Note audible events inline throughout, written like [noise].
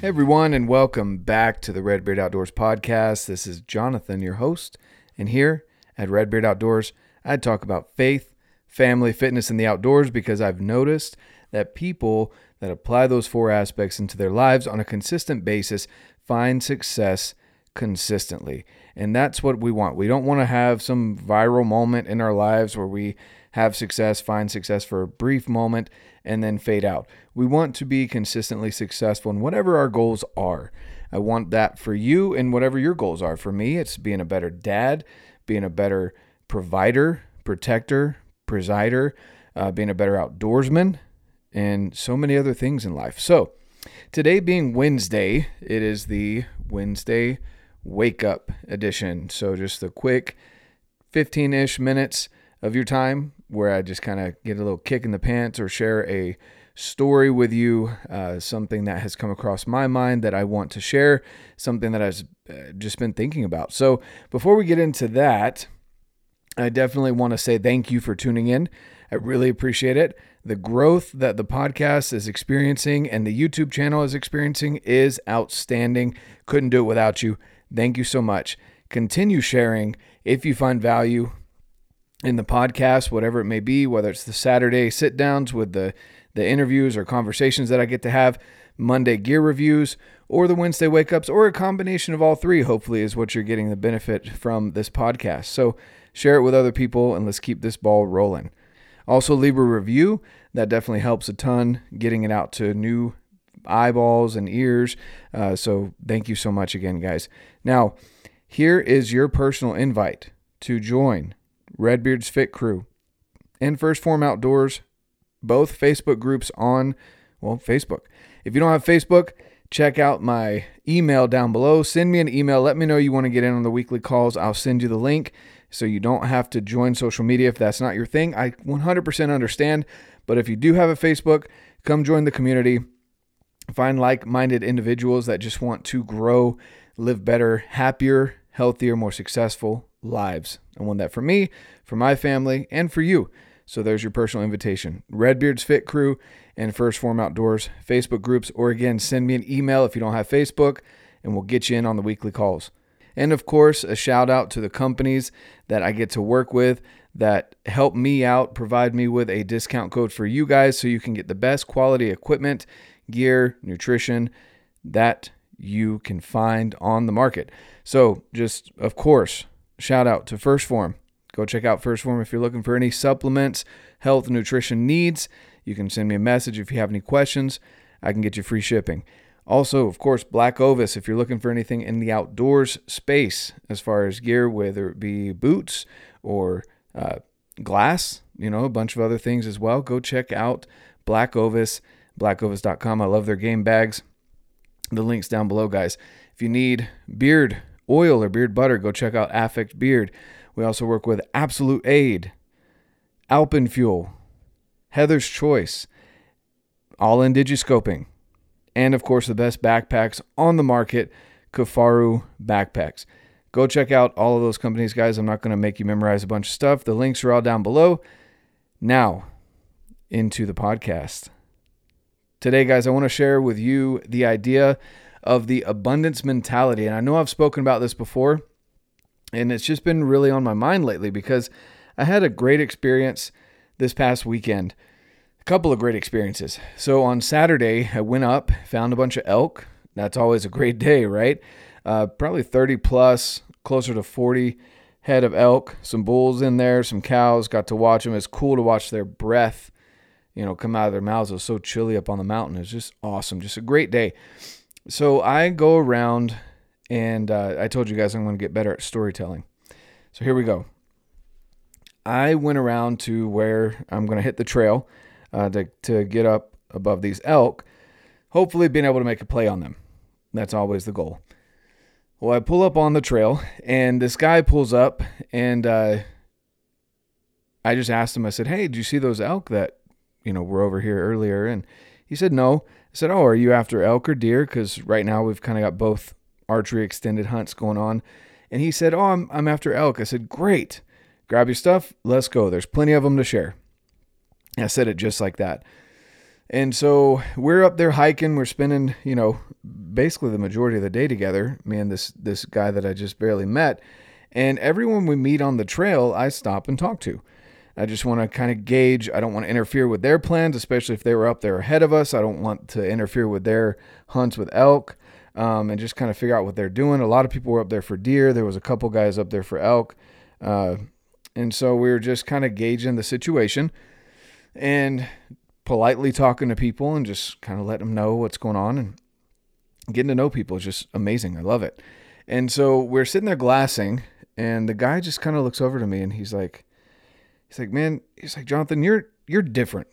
Hey everyone, and welcome back to the Redbeard Outdoors podcast. This is Jonathan, your host, and here at Redbeard Outdoors, I talk about faith, family, fitness, and the outdoors because I've noticed that people that apply those four aspects into their lives on a consistent basis find success consistently. And that's what we want. We don't want to have some viral moment in our lives where we have success, find success for a brief moment, and then fade out. We want to be consistently successful in whatever our goals are. I want that for you and whatever your goals are. For me, it's being a better dad, being a better provider, protector, presider, uh, being a better outdoorsman, and so many other things in life. So, today being Wednesday, it is the Wednesday wake up edition. So, just a quick 15 ish minutes of your time where I just kind of get a little kick in the pants or share a story with you, uh, something that has come across my mind that I want to share, something that I've uh, just been thinking about. So, before we get into that, I definitely want to say thank you for tuning in. I really appreciate it. The growth that the podcast is experiencing and the YouTube channel is experiencing is outstanding. Couldn't do it without you. Thank you so much. Continue sharing if you find value in the podcast, whatever it may be, whether it's the Saturday sit downs with the, the interviews or conversations that I get to have, Monday gear reviews, or the Wednesday wake ups, or a combination of all three, hopefully, is what you're getting the benefit from this podcast. So share it with other people and let's keep this ball rolling. Also, leave a review. That definitely helps a ton getting it out to new eyeballs and ears. Uh, so thank you so much again, guys. Now, here is your personal invite to join Redbeard's Fit Crew, and First Form Outdoors, both Facebook groups on, well, Facebook. If you don't have Facebook, check out my email down below. Send me an email. Let me know you want to get in on the weekly calls. I'll send you the link so you don't have to join social media if that's not your thing. I 100% understand. But if you do have a Facebook, come join the community. Find like minded individuals that just want to grow, live better, happier, healthier, more successful lives. I want that for me, for my family, and for you. So there's your personal invitation. Redbeard's Fit Crew and First Form Outdoors Facebook groups, or again, send me an email if you don't have Facebook, and we'll get you in on the weekly calls. And of course, a shout out to the companies that I get to work with that help me out, provide me with a discount code for you guys so you can get the best quality equipment, gear, nutrition that you can find on the market. So, just of course, shout out to First Form. Go check out First Form if you're looking for any supplements, health, nutrition needs. You can send me a message if you have any questions. I can get you free shipping. Also, of course, Black Ovis if you're looking for anything in the outdoors space as far as gear, whether it be boots or uh, glass, you know, a bunch of other things as well. Go check out Black Ovis, blackovis.com. I love their game bags. The link's down below, guys. If you need beard oil or beard butter, go check out Affect Beard. We also work with Absolute Aid, Alpenfuel, Heather's Choice, All In Digiscoping, and of course the best backpacks on the market, Kifaru Backpacks. Go check out all of those companies, guys. I'm not going to make you memorize a bunch of stuff. The links are all down below. Now, into the podcast. Today, guys, I want to share with you the idea of the abundance mentality. And I know I've spoken about this before, and it's just been really on my mind lately because I had a great experience this past weekend. A couple of great experiences. So on Saturday, I went up, found a bunch of elk. That's always a great day, right? Uh, probably 30 plus, closer to 40 head of elk, some bulls in there, some cows. Got to watch them. It's cool to watch their breath, you know, come out of their mouths. It was so chilly up on the mountain. It's just awesome. Just a great day. So I go around, and uh, I told you guys I'm going to get better at storytelling. So here we go. I went around to where I'm going to hit the trail uh, to, to get up above these elk, hopefully being able to make a play on them. That's always the goal. Well, I pull up on the trail, and this guy pulls up, and uh, I just asked him. I said, "Hey, did you see those elk that you know were over here earlier?" And he said, "No." I said, "Oh, are you after elk or deer? Because right now we've kind of got both archery extended hunts going on." And he said, "Oh, I'm I'm after elk." I said, "Great, grab your stuff, let's go. There's plenty of them to share." I said it just like that. And so we're up there hiking. We're spending, you know, basically the majority of the day together. Me and this this guy that I just barely met. And everyone we meet on the trail, I stop and talk to. I just want to kind of gauge. I don't want to interfere with their plans, especially if they were up there ahead of us. I don't want to interfere with their hunts with elk um, and just kind of figure out what they're doing. A lot of people were up there for deer. There was a couple guys up there for elk. Uh, and so we were just kind of gauging the situation and politely talking to people and just kind of letting them know what's going on and getting to know people is just amazing. I love it. And so we're sitting there glassing and the guy just kind of looks over to me and he's like, he's like, man, he's like, Jonathan, you're, you're different.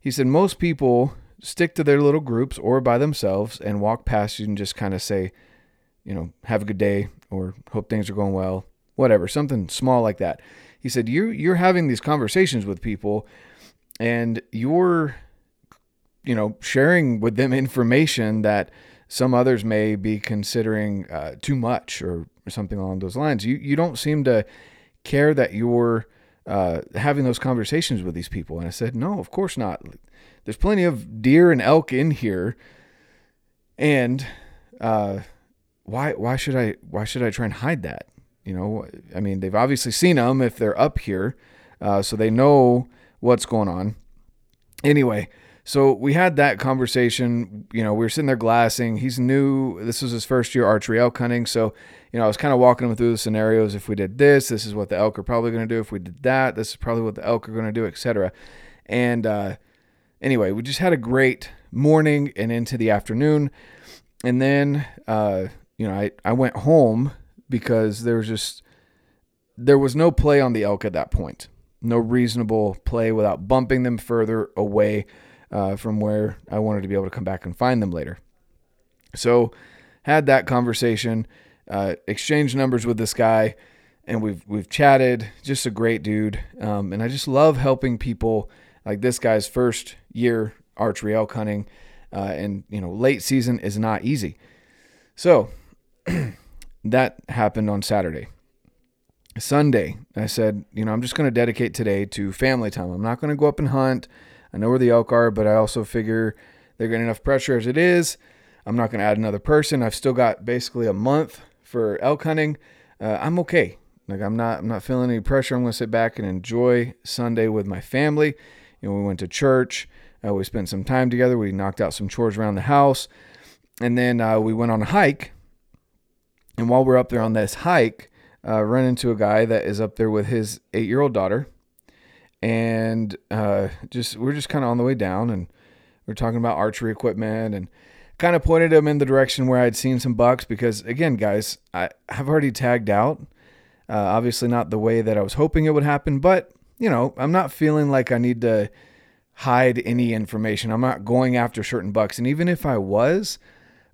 He said, most people stick to their little groups or by themselves and walk past you and just kind of say, you know, have a good day or hope things are going well, whatever, something small like that. He said, you you're having these conversations with people and you're, you know, sharing with them information that some others may be considering uh, too much or, something along those lines. You, you don't seem to care that you're uh, having those conversations with these people. And I said, no, of course not there's plenty of deer and elk in here, and uh, why why should I why should I try and hide that? You know, I mean, they've obviously seen them if they're up here, uh, so they know what's going on. Anyway, so we had that conversation. You know, we were sitting there glassing. He's new. This was his first year archery elk hunting. So, you know, I was kind of walking him through the scenarios. If we did this, this is what the elk are probably going to do. If we did that, this is probably what the elk are going to do, etc. And uh, anyway, we just had a great morning and into the afternoon. And then, uh, you know, I, I went home because there was just, there was no play on the elk at that point. No reasonable play without bumping them further away uh, from where I wanted to be able to come back and find them later. So, had that conversation, uh, exchanged numbers with this guy, and we've we've chatted. Just a great dude, um, and I just love helping people like this guy's first year archery elk hunting, uh, and you know late season is not easy. So [clears throat] that happened on Saturday. Sunday, I said, you know, I'm just going to dedicate today to family time. I'm not going to go up and hunt. I know where the elk are, but I also figure they're getting enough pressure as it is. I'm not going to add another person. I've still got basically a month for elk hunting. Uh, I'm okay. Like I'm not I'm not feeling any pressure. I'm going to sit back and enjoy Sunday with my family. You know, we went to church. Uh, we spent some time together. We knocked out some chores around the house, and then uh, we went on a hike. And while we're up there on this hike, uh, run into a guy that is up there with his eight-year-old daughter, and uh, just we're just kind of on the way down, and we're talking about archery equipment and kind of pointed him in the direction where I'd seen some bucks because again, guys, I have already tagged out. Uh, obviously, not the way that I was hoping it would happen, but you know, I'm not feeling like I need to hide any information. I'm not going after certain bucks. And even if I was,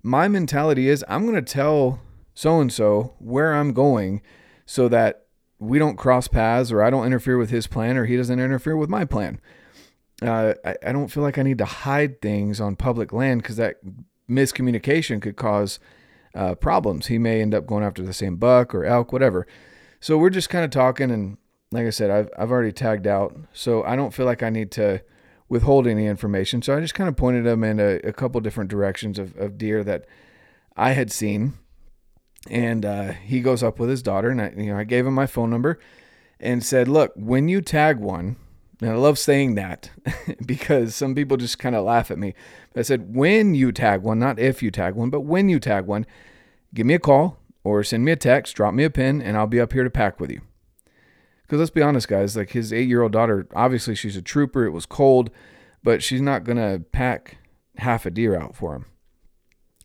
my mentality is I'm going to tell so and so where I'm going so that we don't cross paths or I don't interfere with his plan or he doesn't interfere with my plan. Uh, I, I don't feel like I need to hide things on public land because that miscommunication could cause uh, problems. He may end up going after the same buck or elk, whatever. So we're just kind of talking and like I said, I've I've already tagged out, so I don't feel like I need to withhold any information. So I just kind of pointed them in a, a couple different directions of, of deer that I had seen, and uh, he goes up with his daughter, and I you know I gave him my phone number, and said, look, when you tag one, and I love saying that [laughs] because some people just kind of laugh at me. I said, when you tag one, not if you tag one, but when you tag one, give me a call or send me a text, drop me a pin, and I'll be up here to pack with you. Because let's be honest, guys, like his eight year old daughter, obviously she's a trooper. It was cold, but she's not going to pack half a deer out for him.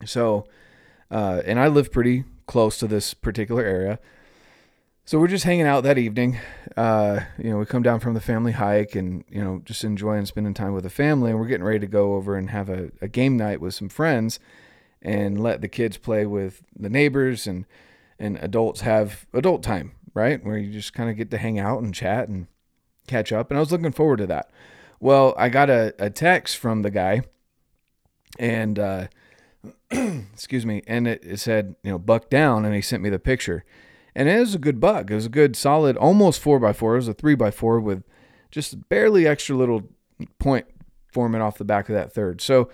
So, uh, and I live pretty close to this particular area. So we're just hanging out that evening. Uh, you know, we come down from the family hike and, you know, just enjoying spending time with the family. And we're getting ready to go over and have a, a game night with some friends and let the kids play with the neighbors and, and adults have adult time right? Where you just kind of get to hang out and chat and catch up. And I was looking forward to that. Well, I got a, a text from the guy and, uh, [clears throat] excuse me, and it, it said, you know, buck down. And he sent me the picture. And it was a good buck. It was a good solid, almost four by four. It was a three by four with just barely extra little point forming off the back of that third. So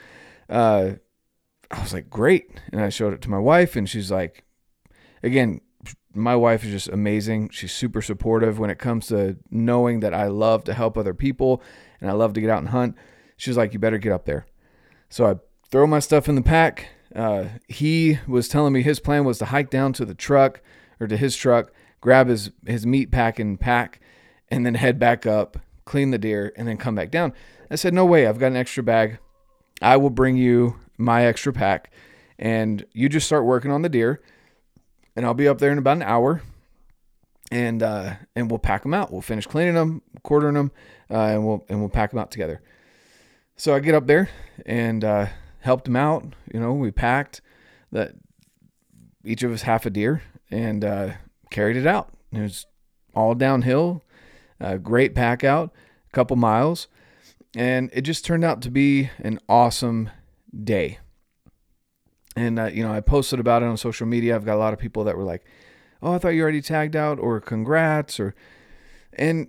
uh, I was like, great. And I showed it to my wife, and she's like, again, my wife is just amazing. She's super supportive when it comes to knowing that I love to help other people and I love to get out and hunt. She's like, you better get up there. So I throw my stuff in the pack. Uh, he was telling me his plan was to hike down to the truck or to his truck, grab his, his meat pack and pack, and then head back up, clean the deer, and then come back down. I said, no way. I've got an extra bag. I will bring you my extra pack and you just start working on the deer and I'll be up there in about an hour and uh, and we'll pack them out. We'll finish cleaning them, quartering them, uh, and we'll and we'll pack them out together. So I get up there and uh, helped them out. You know, we packed that each of us half a deer and uh, carried it out. It was all downhill, a great pack out, a couple miles, and it just turned out to be an awesome day. And uh, you know, I posted about it on social media. I've got a lot of people that were like, "Oh, I thought you already tagged out," or "Congrats," or and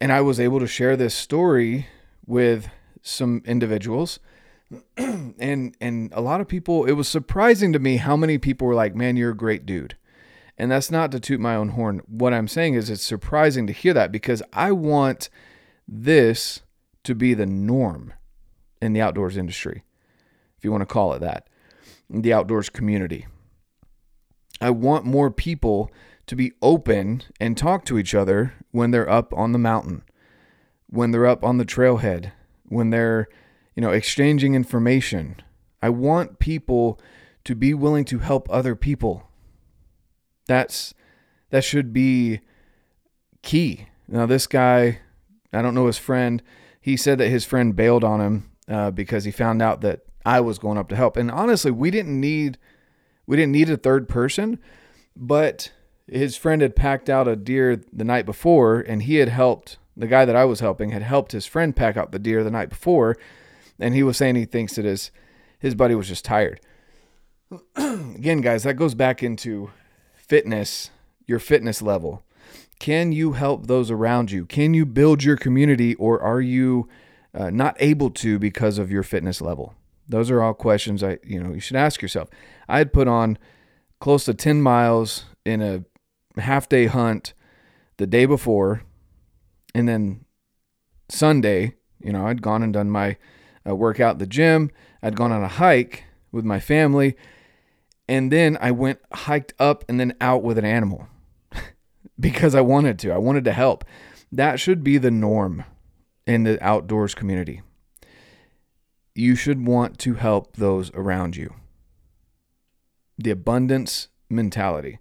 and I was able to share this story with some individuals [clears throat] and and a lot of people it was surprising to me how many people were like man you're a great dude and that's not to toot my own horn what i'm saying is it's surprising to hear that because i want this to be the norm in the outdoors industry if you want to call it that the outdoors community. I want more people to be open and talk to each other when they're up on the mountain, when they're up on the trailhead, when they're, you know, exchanging information. I want people to be willing to help other people. That's that should be key. Now this guy, I don't know his friend. He said that his friend bailed on him uh, because he found out that I was going up to help. And honestly, we didn't need we didn't need a third person, but his friend had packed out a deer the night before and he had helped the guy that I was helping had helped his friend pack out the deer the night before and he was saying he thinks that his his buddy was just tired. [clears throat] Again, guys, that goes back into fitness, your fitness level. Can you help those around you? Can you build your community or are you uh, not able to because of your fitness level? Those are all questions I you know you should ask yourself. I had put on close to 10 miles in a half day hunt the day before and then Sunday, you know, I'd gone and done my uh, workout at the gym. I'd gone on a hike with my family and then I went hiked up and then out with an animal [laughs] because I wanted to. I wanted to help. That should be the norm in the outdoors community you should want to help those around you. The abundance mentality.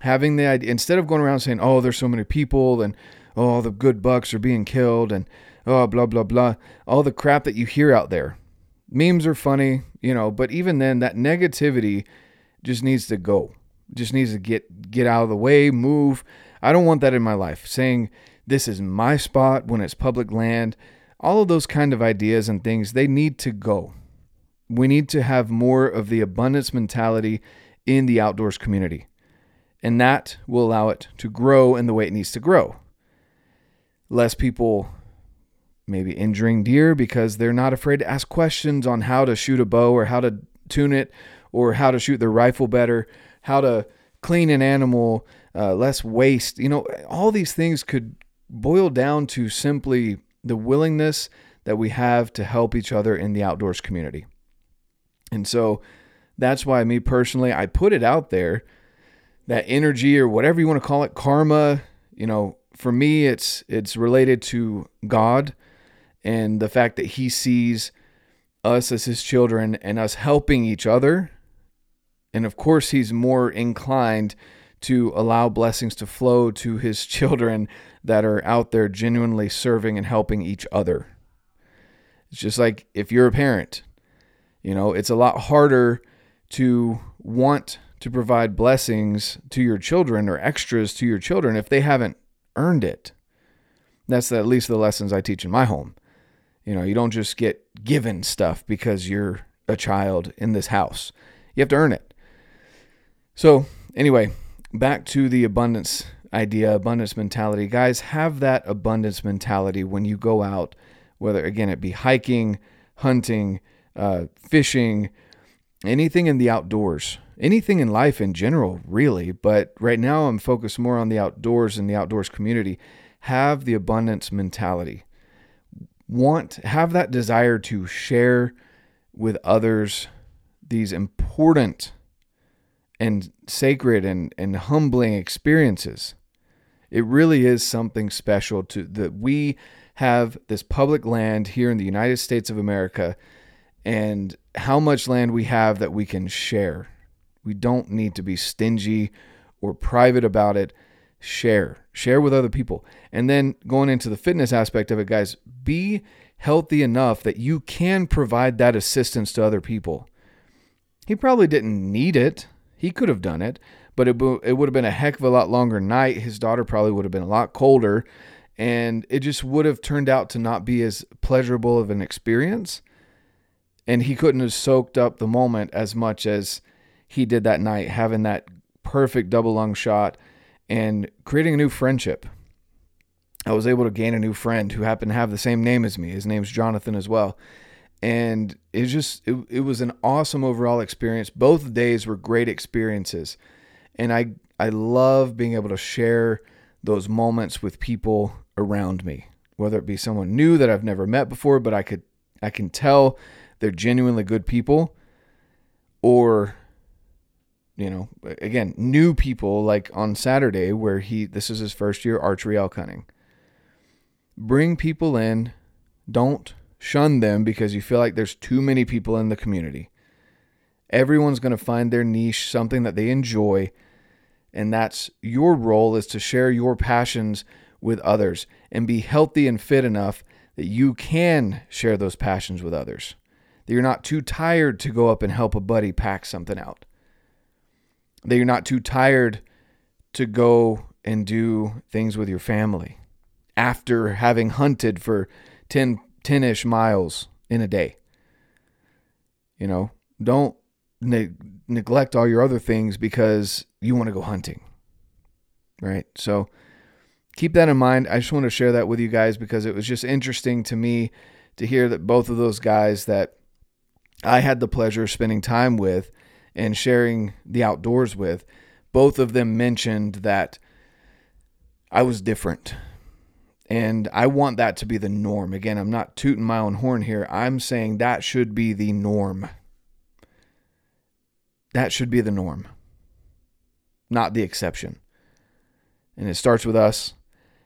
Having the idea, instead of going around saying, oh, there's so many people and oh, the good bucks are being killed and oh, blah, blah, blah, all the crap that you hear out there. Memes are funny, you know, but even then, that negativity just needs to go. Just needs to get get out of the way, move. I don't want that in my life. Saying this is my spot when it's public land all of those kind of ideas and things, they need to go. We need to have more of the abundance mentality in the outdoors community. And that will allow it to grow in the way it needs to grow. Less people maybe injuring deer because they're not afraid to ask questions on how to shoot a bow or how to tune it or how to shoot their rifle better, how to clean an animal, uh, less waste. You know, all these things could boil down to simply the willingness that we have to help each other in the outdoors community. And so that's why, me personally, I put it out there that energy or whatever you want to call it, karma, you know, for me, it's it's related to God and the fact that He sees us as His children and us helping each other. And of course, He's more inclined to allow blessings to flow to His [laughs] children that are out there genuinely serving and helping each other. It's just like if you're a parent, you know, it's a lot harder to want to provide blessings to your children or extras to your children if they haven't earned it. That's at least the lessons I teach in my home. You know, you don't just get given stuff because you're a child in this house. You have to earn it. So, anyway, back to the abundance idea, abundance mentality. Guys, have that abundance mentality when you go out, whether again it be hiking, hunting, uh, fishing, anything in the outdoors, anything in life in general, really. But right now, I'm focused more on the outdoors and the outdoors community. Have the abundance mentality. Want, have that desire to share with others these important and sacred and, and humbling experiences. It really is something special to that we have this public land here in the United States of America and how much land we have that we can share. We don't need to be stingy or private about it. Share, share with other people. And then going into the fitness aspect of it, guys, be healthy enough that you can provide that assistance to other people. He probably didn't need it. He could have done it, but it, it would have been a heck of a lot longer night. His daughter probably would have been a lot colder, and it just would have turned out to not be as pleasurable of an experience. And he couldn't have soaked up the moment as much as he did that night, having that perfect double lung shot and creating a new friendship. I was able to gain a new friend who happened to have the same name as me. His name's Jonathan as well. And it just it, it was an awesome overall experience. Both days were great experiences. And I I love being able to share those moments with people around me, whether it be someone new that I've never met before, but I could I can tell they're genuinely good people or you know, again, new people like on Saturday where he this is his first year archery elk hunting. Bring people in, don't shun them because you feel like there's too many people in the community. Everyone's going to find their niche, something that they enjoy, and that's your role is to share your passions with others and be healthy and fit enough that you can share those passions with others. That you're not too tired to go up and help a buddy pack something out that you're not too tired to go and do things with your family after having hunted for 10 10ish miles in a day. You know, don't ne- neglect all your other things because you want to go hunting. Right? So keep that in mind. I just want to share that with you guys because it was just interesting to me to hear that both of those guys that I had the pleasure of spending time with and sharing the outdoors with, both of them mentioned that I was different. And I want that to be the norm. Again, I'm not tooting my own horn here. I'm saying that should be the norm. That should be the norm, not the exception. And it starts with us.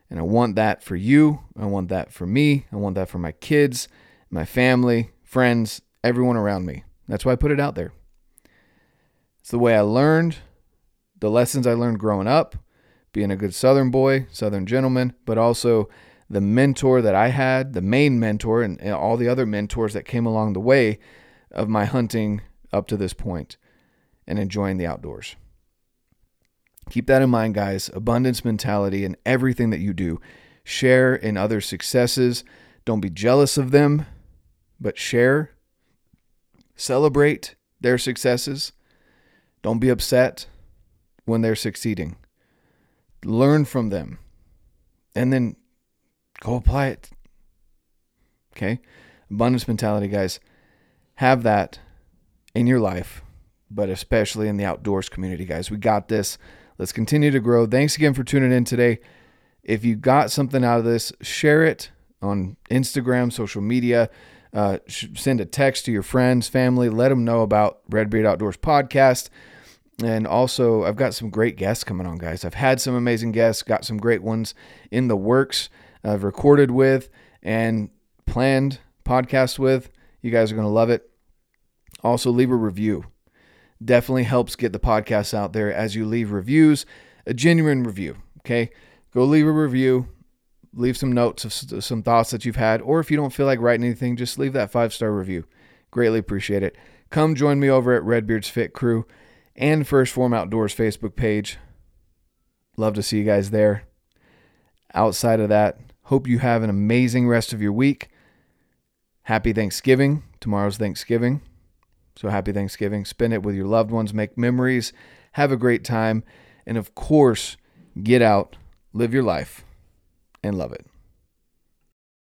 And I want that for you. I want that for me. I want that for my kids, my family, friends, everyone around me. That's why I put it out there. It's the way I learned, the lessons I learned growing up, being a good Southern boy, Southern gentleman, but also the mentor that I had, the main mentor, and, all the other mentors that came along the way of my hunting up to this point and enjoying the outdoors. Keep that in mind, guys. Abundance mentality in everything that you do. Share in other successes. Don't be jealous of them, but share. Celebrate their successes. Don't be upset when they're succeeding. Learn from them and then go apply it. Okay? Abundance mentality, guys. Have that in your life, but especially in the outdoors community, guys. We got this. Let's continue to grow. Thanks again for tuning in today. If you got something out of this, share it on Instagram, social media. Uh, send a text to your friends, family. Let them know about Redbeard Outdoors podcast. And also, I've got some great guests coming on, guys. I've had some amazing guests, got some great ones in the works. I've recorded with and planned podcasts with. You guys are going to love it. Also, leave a review. Definitely helps get the podcast out there as you leave reviews, a genuine review. Okay. Go leave a review, leave some notes of some thoughts that you've had, or if you don't feel like writing anything, just leave that five star review. Greatly appreciate it. Come join me over at Redbeard's Fit Crew and 1st Form Outdoors Facebook page. Love to see you guys there. Outside of that, hope you have an amazing rest of your week. Happy Thanksgiving. Tomorrow's Thanksgiving. So happy Thanksgiving. Spend it with your loved ones, make memories, have a great time, and of course, get out, live your life, and love it.